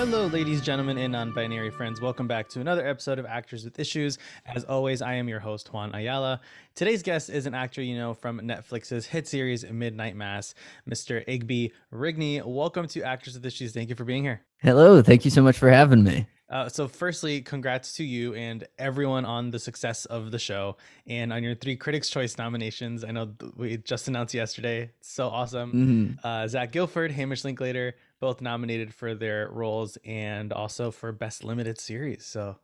Hello, ladies, gentlemen, and non binary friends. Welcome back to another episode of Actors with Issues. As always, I am your host, Juan Ayala. Today's guest is an actor you know from Netflix's hit series Midnight Mass, Mr. Igby Rigney. Welcome to Actors with Issues. Thank you for being here. Hello, thank you so much for having me. Uh, so, firstly, congrats to you and everyone on the success of the show and on your three Critics' Choice nominations. I know we just announced yesterday. so awesome. Mm-hmm. Uh, Zach Gilford, Hamish Linklater, both nominated for their roles and also for Best Limited Series. So,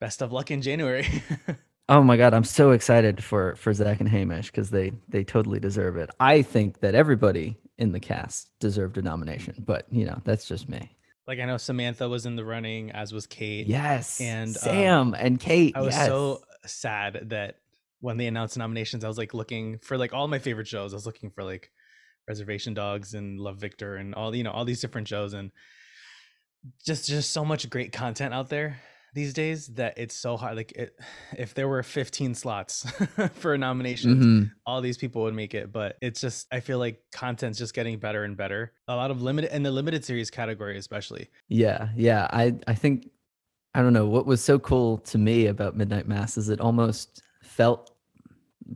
best of luck in January. oh my god, I'm so excited for for Zach and Hamish because they they totally deserve it. I think that everybody in the cast deserved a nomination, but you know that's just me. Like I know Samantha was in the running, as was Kate. Yes, and Sam um, and Kate. I was yes. so sad that when they announced nominations, I was like looking for like all my favorite shows. I was looking for like Reservation Dogs and Love Victor and all you know all these different shows and just just so much great content out there these days that it's so hard like it, if there were 15 slots for nominations mm-hmm. all these people would make it but it's just i feel like content's just getting better and better a lot of limited in the limited series category especially yeah yeah i i think i don't know what was so cool to me about midnight mass is it almost felt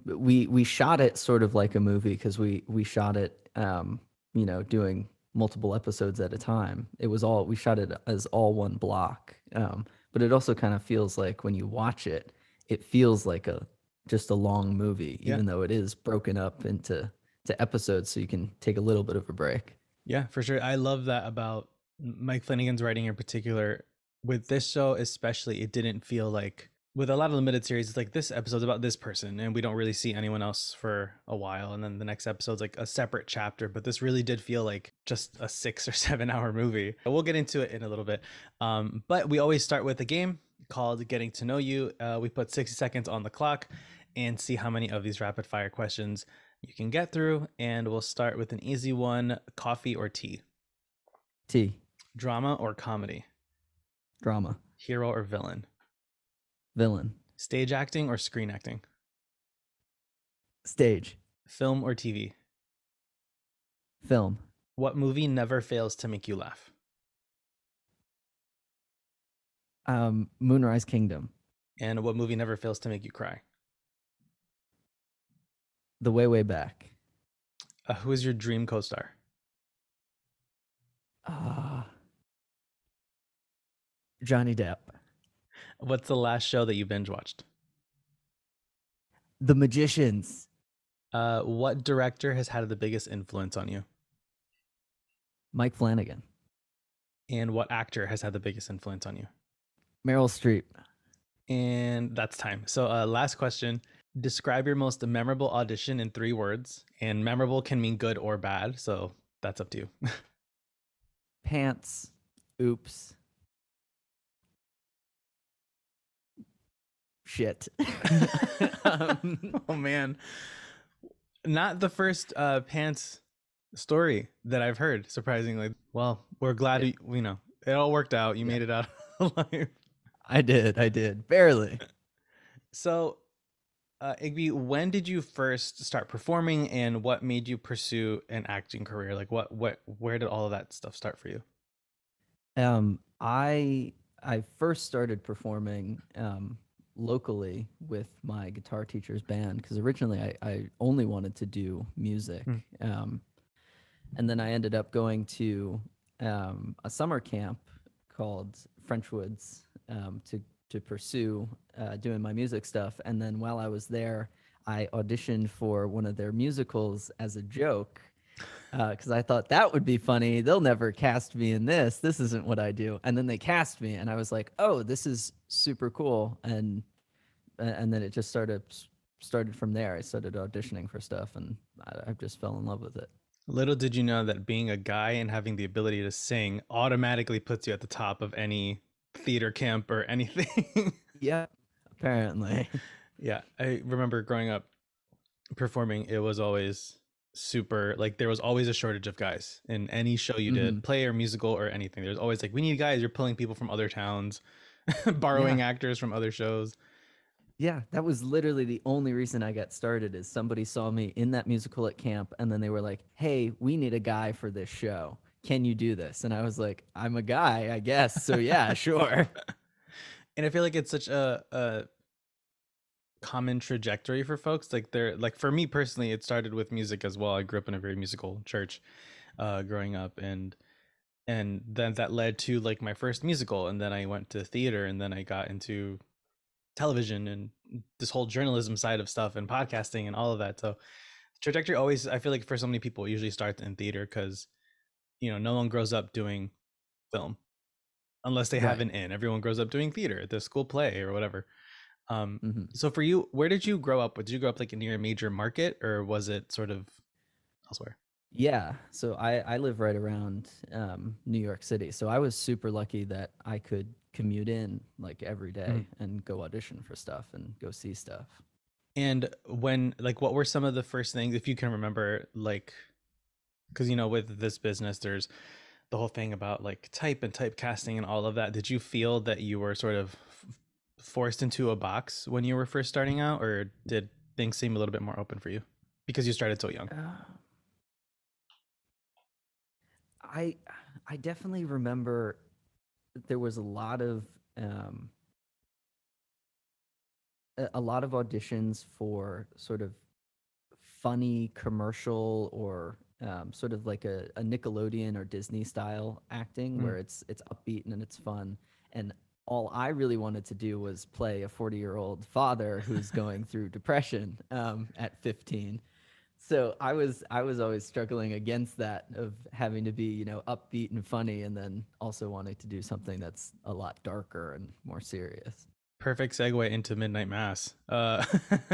we we shot it sort of like a movie because we we shot it um you know doing multiple episodes at a time it was all we shot it as all one block um but it also kind of feels like when you watch it, it feels like a just a long movie, even yeah. though it is broken up into to episodes, so you can take a little bit of a break. Yeah, for sure. I love that about Mike Flanagan's writing in particular. With this show, especially, it didn't feel like with a lot of limited series, it's like this episode's about this person, and we don't really see anyone else for a while, and then the next episode's like a separate chapter. But this really did feel like just a six or seven hour movie. We'll get into it in a little bit. Um, but we always start with a game called Getting to Know You. Uh, we put 60 seconds on the clock and see how many of these rapid fire questions you can get through. And we'll start with an easy one coffee or tea? Tea. Drama or comedy? Drama. Hero or villain? Villain. Stage acting or screen acting? Stage. Film or TV? Film. What movie never fails to make you laugh? Um, Moonrise Kingdom. And what movie never fails to make you cry? The Way Way Back. Uh, who is your dream co-star? Ah, uh, Johnny Depp. What's the last show that you binge watched? The Magicians. Uh, what director has had the biggest influence on you? Mike Flanagan. And what actor has had the biggest influence on you? Meryl Streep. And that's time. So, uh, last question. Describe your most memorable audition in three words. And memorable can mean good or bad. So, that's up to you. Pants. Oops. Shit. um, oh man, not the first uh, pants story that I've heard. Surprisingly, well, we're glad yeah. we, you know it all worked out. You yeah. made it out alive. I did. I did barely. So, uh, Igby, when did you first start performing, and what made you pursue an acting career? Like, what, what, where did all of that stuff start for you? Um, I I first started performing um locally with my guitar teacher's band because originally I, I only wanted to do music. Mm. Um, and then I ended up going to um, a summer camp called French Woods um, to to pursue uh, doing my music stuff. And then while I was there, I auditioned for one of their musicals as a joke because uh, I thought that would be funny. They'll never cast me in this. This isn't what I do. And then they cast me, and I was like, "Oh, this is super cool." And and then it just started started from there. I started auditioning for stuff, and I, I just fell in love with it. Little did you know that being a guy and having the ability to sing automatically puts you at the top of any theater camp or anything. yeah, apparently. Yeah, I remember growing up performing. It was always super like there was always a shortage of guys in any show you did mm-hmm. play or musical or anything there's always like we need guys you're pulling people from other towns borrowing yeah. actors from other shows yeah that was literally the only reason i got started is somebody saw me in that musical at camp and then they were like hey we need a guy for this show can you do this? And I was like, I'm a guy, I guess. So yeah, sure. And I feel like it's such a, a common trajectory for folks. Like they're like for me personally, it started with music as well. I grew up in a very musical church uh growing up and and then that led to like my first musical and then I went to theater and then I got into television and this whole journalism side of stuff and podcasting and all of that. So trajectory always I feel like for so many people usually starts in theater cuz you know, no one grows up doing film unless they have an in. Everyone grows up doing theater, at the school play or whatever. Um, hmm so for you, where did you grow up? Did you grow up like near a major market or was it sort of elsewhere? Yeah. So I, I live right around um, New York City. So I was super lucky that I could commute in like every day Mhm. and go audition for stuff and go see stuff. And when like what were some of the first things if you can remember like cuz you know with this business there's the whole thing about like type and typecasting and all of that. Did you feel that you were sort of forced into a box when you were first starting out or did things seem a little bit more open for you because you started so young? Uh, I I definitely remember there was a lot of um, a, lot of auditions for sort of funny commercial or um, sort of like a, a Nickelodeon or Disney style acting Mm. where it's it's upbeat and it's fun. And all I really wanted to do was play a 40 year old father who's going through depression um, at 15 so i was i was always struggling against that of having to be you know upbeat and funny and then also wanting to do something that's a lot darker and more serious. Perfect segue into Midnight Mass. Uh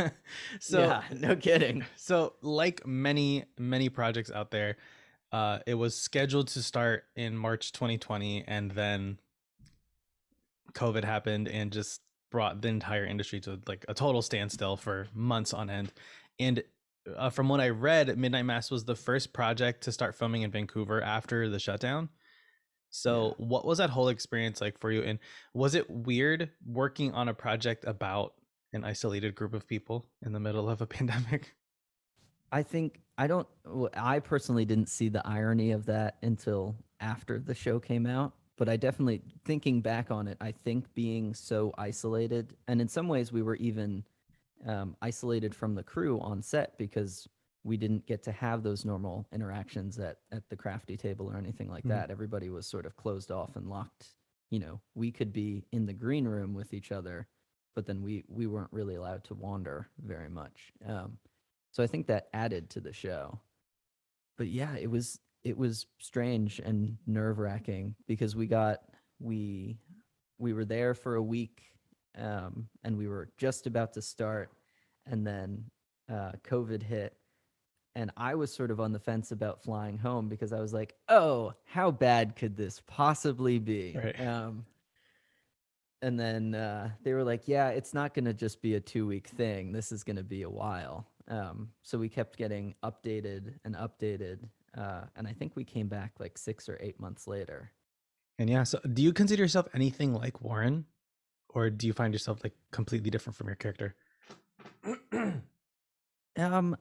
so yeah no kidding. so like many many projects out there uh it was scheduled to start in march 2020 and then covid happened and just brought the entire industry to like a total standstill for months on end. And uh, from what i read midnight mass was the first project to start filming in vancouver after the shutdown. So what was that whole experience like for you? And was it weird working on a project about an isolated group of people in the middle of a pandemic? I think i don't i personally didn't see the irony of that until after the show came out but i definitely thinking back on it i think being so isolated and in some ways we were even um, isolated from the crew on set because we didn't get to have those normal interactions at, at the crafty table or anything like Mhm. that. Everybody was sort of closed off and locked. You know, we could be in the green room with each other, but then we we weren't really allowed to wander very much. Um, so I think that added to the show. But yeah, it was it was strange and nerve wracking because we got we we were there for a week um, and we were just about to start and then uh, covid hit and i was sort of on the fence about flying home because i was like oh how bad could this possibly be Right. um, and then uh, they were like yeah it's not going to just be a two week thing this is going to be a while um, so we kept getting updated and updated uh, and i think we came back like six or eight months later And yeah, so do you consider yourself anything like Warren? Or do you find yourself like completely different from your character? Um,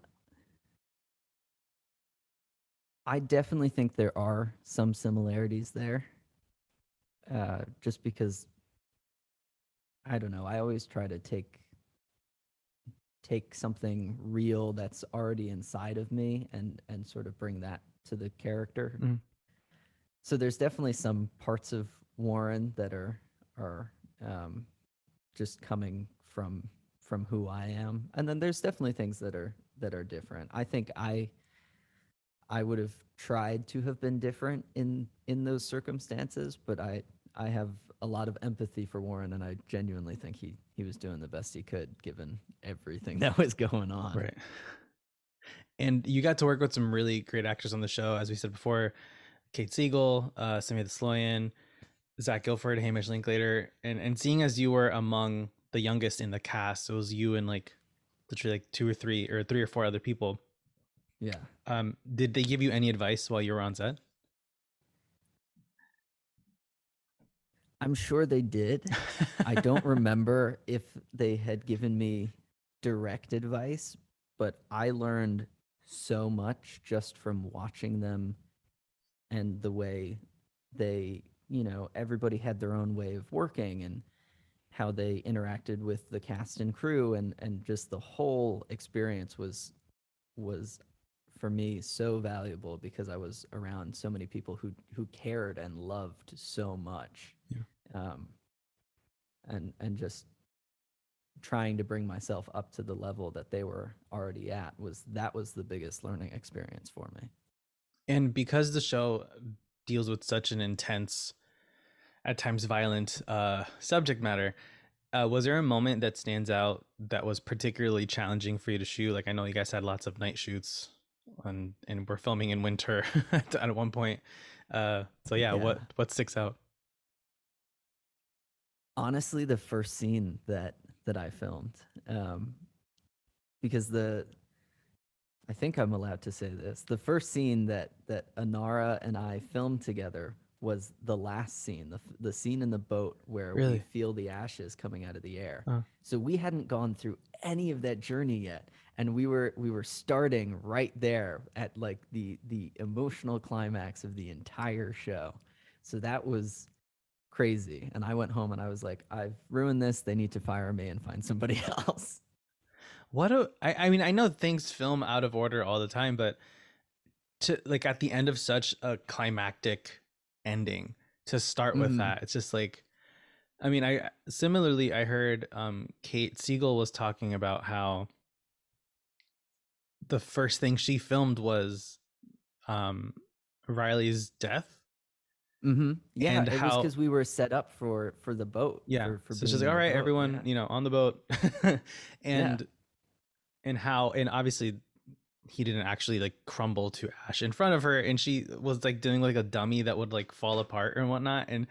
I definitely think there are some similarities there. Uh, just because I don't know, I always try to take take something real that's already inside of me and and sort of bring that to the character. Mhm. So there's definitely some parts of Warren that are are um, just coming from from who I am, and then there's definitely things that are that are different. I think I I would have tried to have been different in in those circumstances, but I I have a lot of empathy for Warren, and I genuinely think he he was doing the best he could given everything that was going on. Right. And you got to work with some really great actors on the show, as we said before Kate Siegel, uh, Samantha Sloyan, Zach Gilford, Hamish Linklater. And, and seeing as you were among the youngest in the cast, it was you and like literally like two or three or three or four other people. Yeah. Um, did they give you any advice while you were on set? I'm sure they did. I don't remember if they had given me direct advice, but I learned so much just from watching them and the way they you know everybody had their own way of working and how they interacted with the cast and crew and and just the whole experience was was for me so valuable because I was around so many people who who cared and loved so much. Yeah. Um and and just trying to bring myself up to the level that they were already at was that was the biggest learning experience for me. And because the show deals with such an intense at times violent uh subject matter, uh, was there a moment that stands out that was particularly challenging for you to shoot? Like I know you guys had lots of night shoots and and we're filming in winter at one point. Uh, so yeah, Yeah. what what sticks out? honestly the first scene that that I filmed um because the I think I'm allowed to say this. The first scene that that Annarah and I filmed together was the last scene, the the scene in the boat where we feel the ashes coming out of the air. Huh. So we hadn't gone through any of that journey yet, and we were we were starting right there at like the the emotional climax of the entire show. So that was crazy. And I went home and I was like, I've ruined this. They need to fire me and find somebody else. What a, I, I mean, I know things film out of order all the time, but to like at the end of such a climactic ending to start with Mhm. that, it's just like, I mean, I similarly I heard um Kate Siegel was talking about how the first thing she filmed was um Riley's death. Mm-hmm. Yeah, And it was how- because we were set up for for the boat. Yeah. for, for so she's like, all right, boat, everyone, yeah. you know, on the boat. and and how and obviously he didn't actually like crumble to ash in front of her and she was like doing like a dummy that would like fall apart and whatnot. And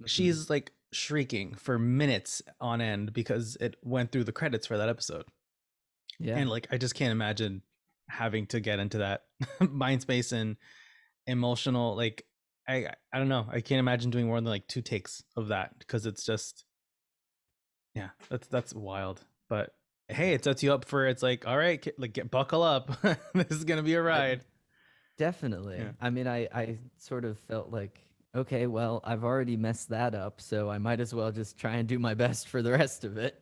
Mhm. she's like shrieking for minutes on end because it went through the credits for that episode. yeah, And like I just can't imagine having to get into that mind space and emotional like I I don't know. I can't imagine doing more than like two takes of that because it's just yeah, that's that's wild. But hey, it sets you up for it's like all right, like get buckle up. this is going to be a ride. definitely. Yeah. I mean, I I sort of felt like, okay, well, I've already messed that up, so I might as well just try and do my best for the rest of it.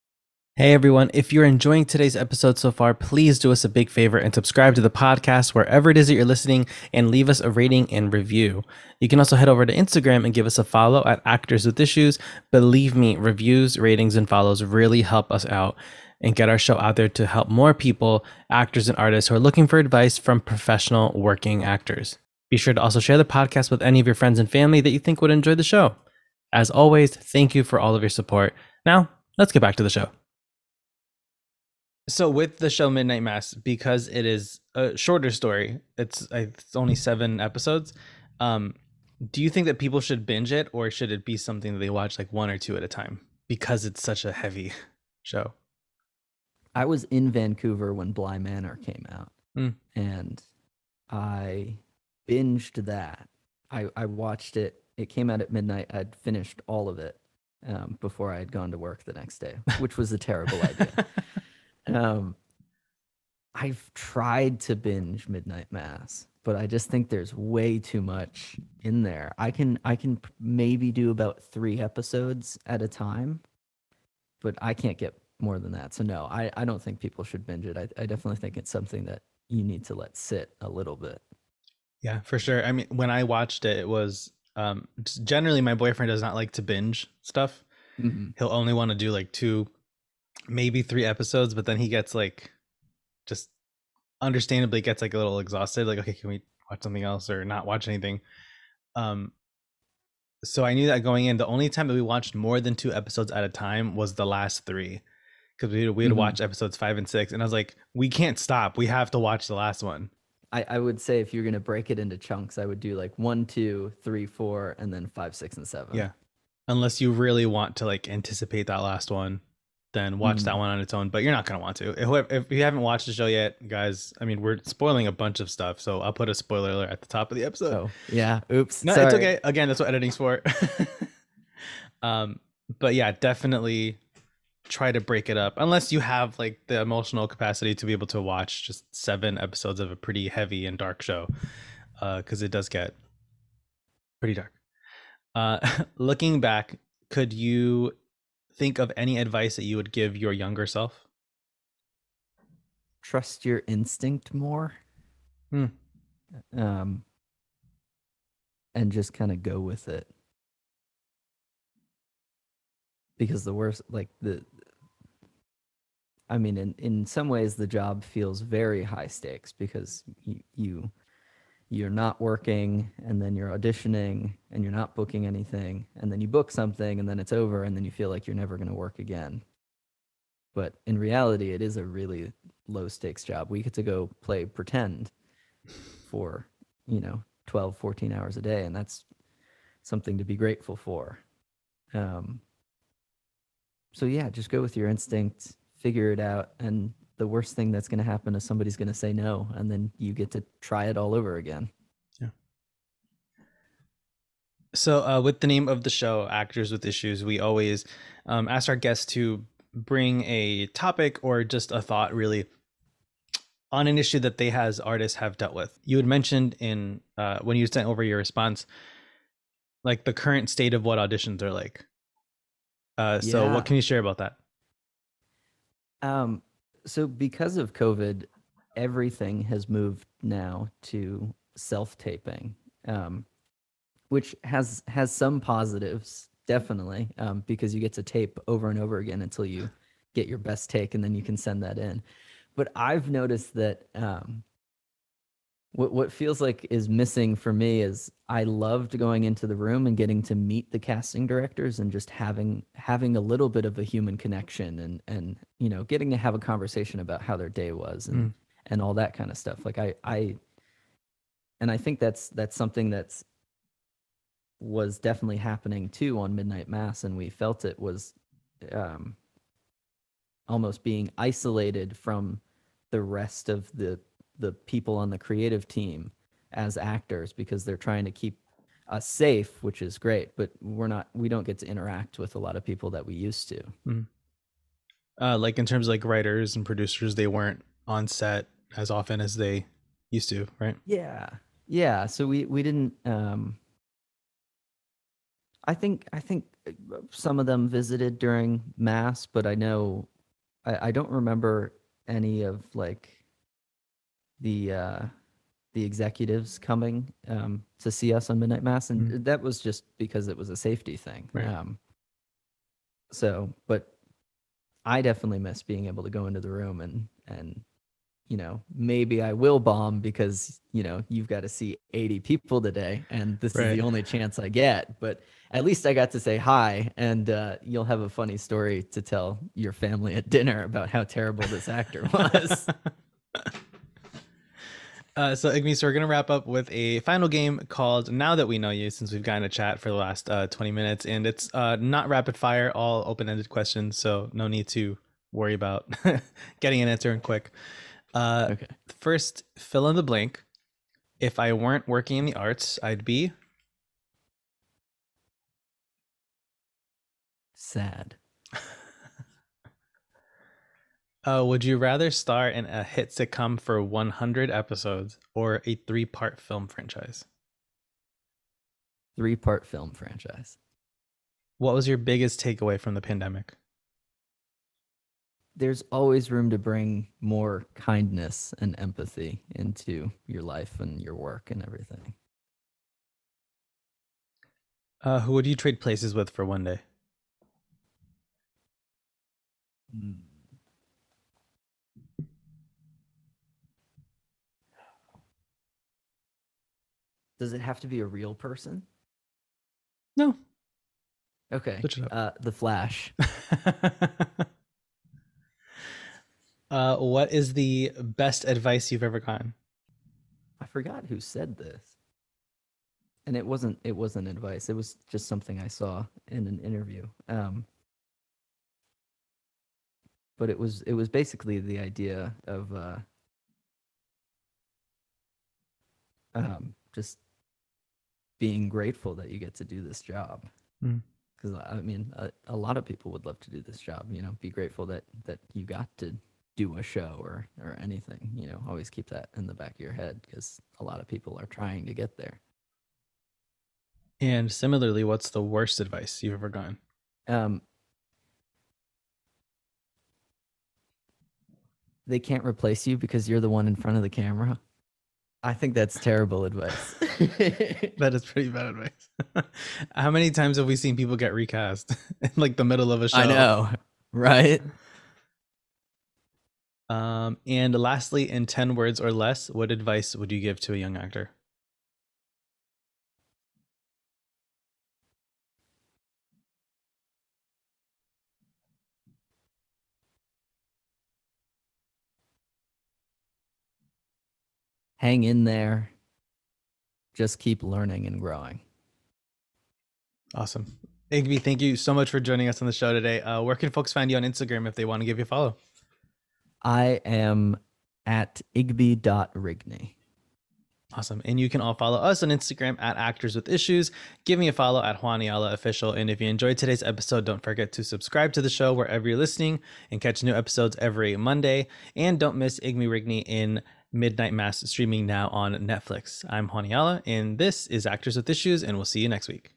Hey everyone, if you're enjoying today's episode so far, please do us a big favor and subscribe to the podcast wherever it is that you're listening and leave us a rating and review. You can also head over to Instagram and give us a follow at Actors with Issues. Believe me, reviews, ratings, and follows really help us out and get our show out there to help more people, actors and artists who are looking for advice from professional working actors. Be sure to also share the podcast with any of your friends and family that you think would enjoy the show. As always, thank you for all of your support. Now, let's get back to the show. So with the show Midnight Mass, because it is a shorter story, it's it's only seven episodes. Um, do you think that people should binge it, or should it be something that they watch like one or two at a time? Because it's such a heavy show. I was in Vancouver when Bly Manor came out, Mm. and I binged that. I, I watched it. It came out at midnight. I'd finished all of it um, before I had gone to work the next day, which was a terrible idea. Um, I've tried to binge Midnight Mass, but I just think there's way too much in there. I can I can maybe do about three episodes at a time, but I can't get more than that. So no, I, I don't think people should binge it. I, I definitely think it's something that you need to let sit a little bit. Yeah, for sure. I mean, when I watched it, it was um generally my boyfriend does not like to binge stuff. He'll only want to do like two, maybe three episodes, but then he gets like just understandably gets like a little exhausted. Like, okay, can we watch something else or not watch anything? Um so I knew that going in, the only time that we watched more than two episodes at a time was the last three. Because we we had Mhm. watched episodes five and six, and I was like, we can't stop. We have to watch the last one. I, I would say if you're gonna break it into chunks, I would do like one, two, three, four, and then five, six, and seven. Yeah. Unless you really want to like anticipate that last one, then watch Mm. that one on its own. But you're not gonna want to. If, if you haven't watched the show yet, guys, I mean, we're spoiling a bunch of stuff, so I'll put a spoiler alert at the top of the episode. Oh yeah. Oops. No, Sorry. it's okay. Again, that's what editing's for. um, but yeah, definitely try to break it up unless you have like the emotional capacity to be able to watch just seven episodes of a pretty heavy and dark show, because it does get pretty dark. Uh, looking back, could you think of any advice that you would give your younger self? Trust your instinct more. Hmm. Um. And just kind of go with it. Because the worst, like the, I mean, in in some ways, the job feels very high stakes because you you you're not working and then you're auditioning and you're not booking anything and then you book something and then it's over and then you feel like you're never going to work again. But in reality it is a really low stakes job. We get to go play pretend for you know 12 14 hours a day and that's something to be grateful for. Um so yeah just go with your instinct figure it out and the worst thing that's going to happen is somebody's going to say no and then you get to try it all over again Yeah. So, uh, with the name of the show, Actors with Issues, we always um, ask our guests to bring a topic or just a thought, really, on an issue that they, as artists, have dealt with. You had mentioned in uh, when you sent over your response, like the current state of what auditions are like. Uh, so, Yeah. what can you share about that? Um, so because of COVID, everything has moved now to self-taping, um, which has has some positives, definitely, um, because you get to tape over and over again until you get your best take, and then you can send that in. But I've noticed that um, what what feels like is missing for me is I loved going into the room and getting to meet the casting directors and just having having a little bit of a human connection and and you know getting to have a conversation about how their day was and Mm. and all that kind of stuff. Like I I and I think that's that's something that's was definitely happening too on Midnight Mass and we felt it was um almost being isolated from the rest of the the people on the creative team as actors because they're trying to keep us safe, which is great, but we're not we don't get to interact with a lot of people that we used to. Uh, like in terms of like writers and producers, they weren't on set as often as they used to, right? Yeah. Yeah, so we we didn't um I think I think uh, some of them visited during mass, but I know I, I don't remember any of like the uh the executives coming um to see us on midnight mass and that was just because it was a safety thing. Right. Um so but I definitely miss being able to go into the room and and you know, maybe I will bomb because, you know, you've got to see 80 people today and this is the only chance I get. But at least I got to say hi and uh, you'll have a funny story to tell your family at dinner about how terrible this actor was. Uh, so Igby, so we're gonna wrap up with a final game called "Now That We Know You," since we've gotten a chat for the last uh, twenty minutes, and it's uh, not rapid fire, all open-ended questions, so no need to worry about getting an answer in quick. Uh, okay. First, fill in the blank. If I weren't working in the arts, I'd be. Sad. Uh, would you rather star in a hit sitcom for 100 episodes or a three-part film franchise? Three part film franchise. What was your biggest takeaway from the pandemic? There's always room to bring more kindness and empathy into your life and your work and everything. Uh, who would you trade places with for one day? Mm. Does it have to be a real person? No. Okay. Switch it up. Uh, the Flash. uh, what is the best advice you've ever gotten? I forgot who said this. And it wasn't it wasn't advice. It was just something I saw in an interview. Um but it was it was basically the idea of uh um just being grateful that you get to do this job. Mm. Cuz I mean a, a lot of people would love to do this job, you know, be grateful that that you got to do a show or or anything you know always keep that in the back of your head because a lot of people are trying to get there and similarly what's the worst advice you've ever gotten um they can't replace you because you're the one in front of the camera i think that's terrible advice. That is pretty bad advice. How many times have we seen people get recast in like the middle of a show? i know. Right? Um, and lastly, in 10 words or less, what advice would you give to a young actor? Hang in there. Just keep learning and growing. Awesome. Igby, thank you so much for joining us on the show today. Uh, where can folks find you on Instagram if they want to give you a follow? I am at igby.rigney. Awesome. And you can all follow us on Instagram at Actors with Issues. Give me a follow at Juan Ayala Official. And if you enjoyed today's episode, don't forget to subscribe to the show wherever you're listening and catch new episodes every Monday. And don't miss Igby Rigney in Midnight Mass streaming now on Netflix. I'm Juan and this is Actors with Issues, and we'll see you next week.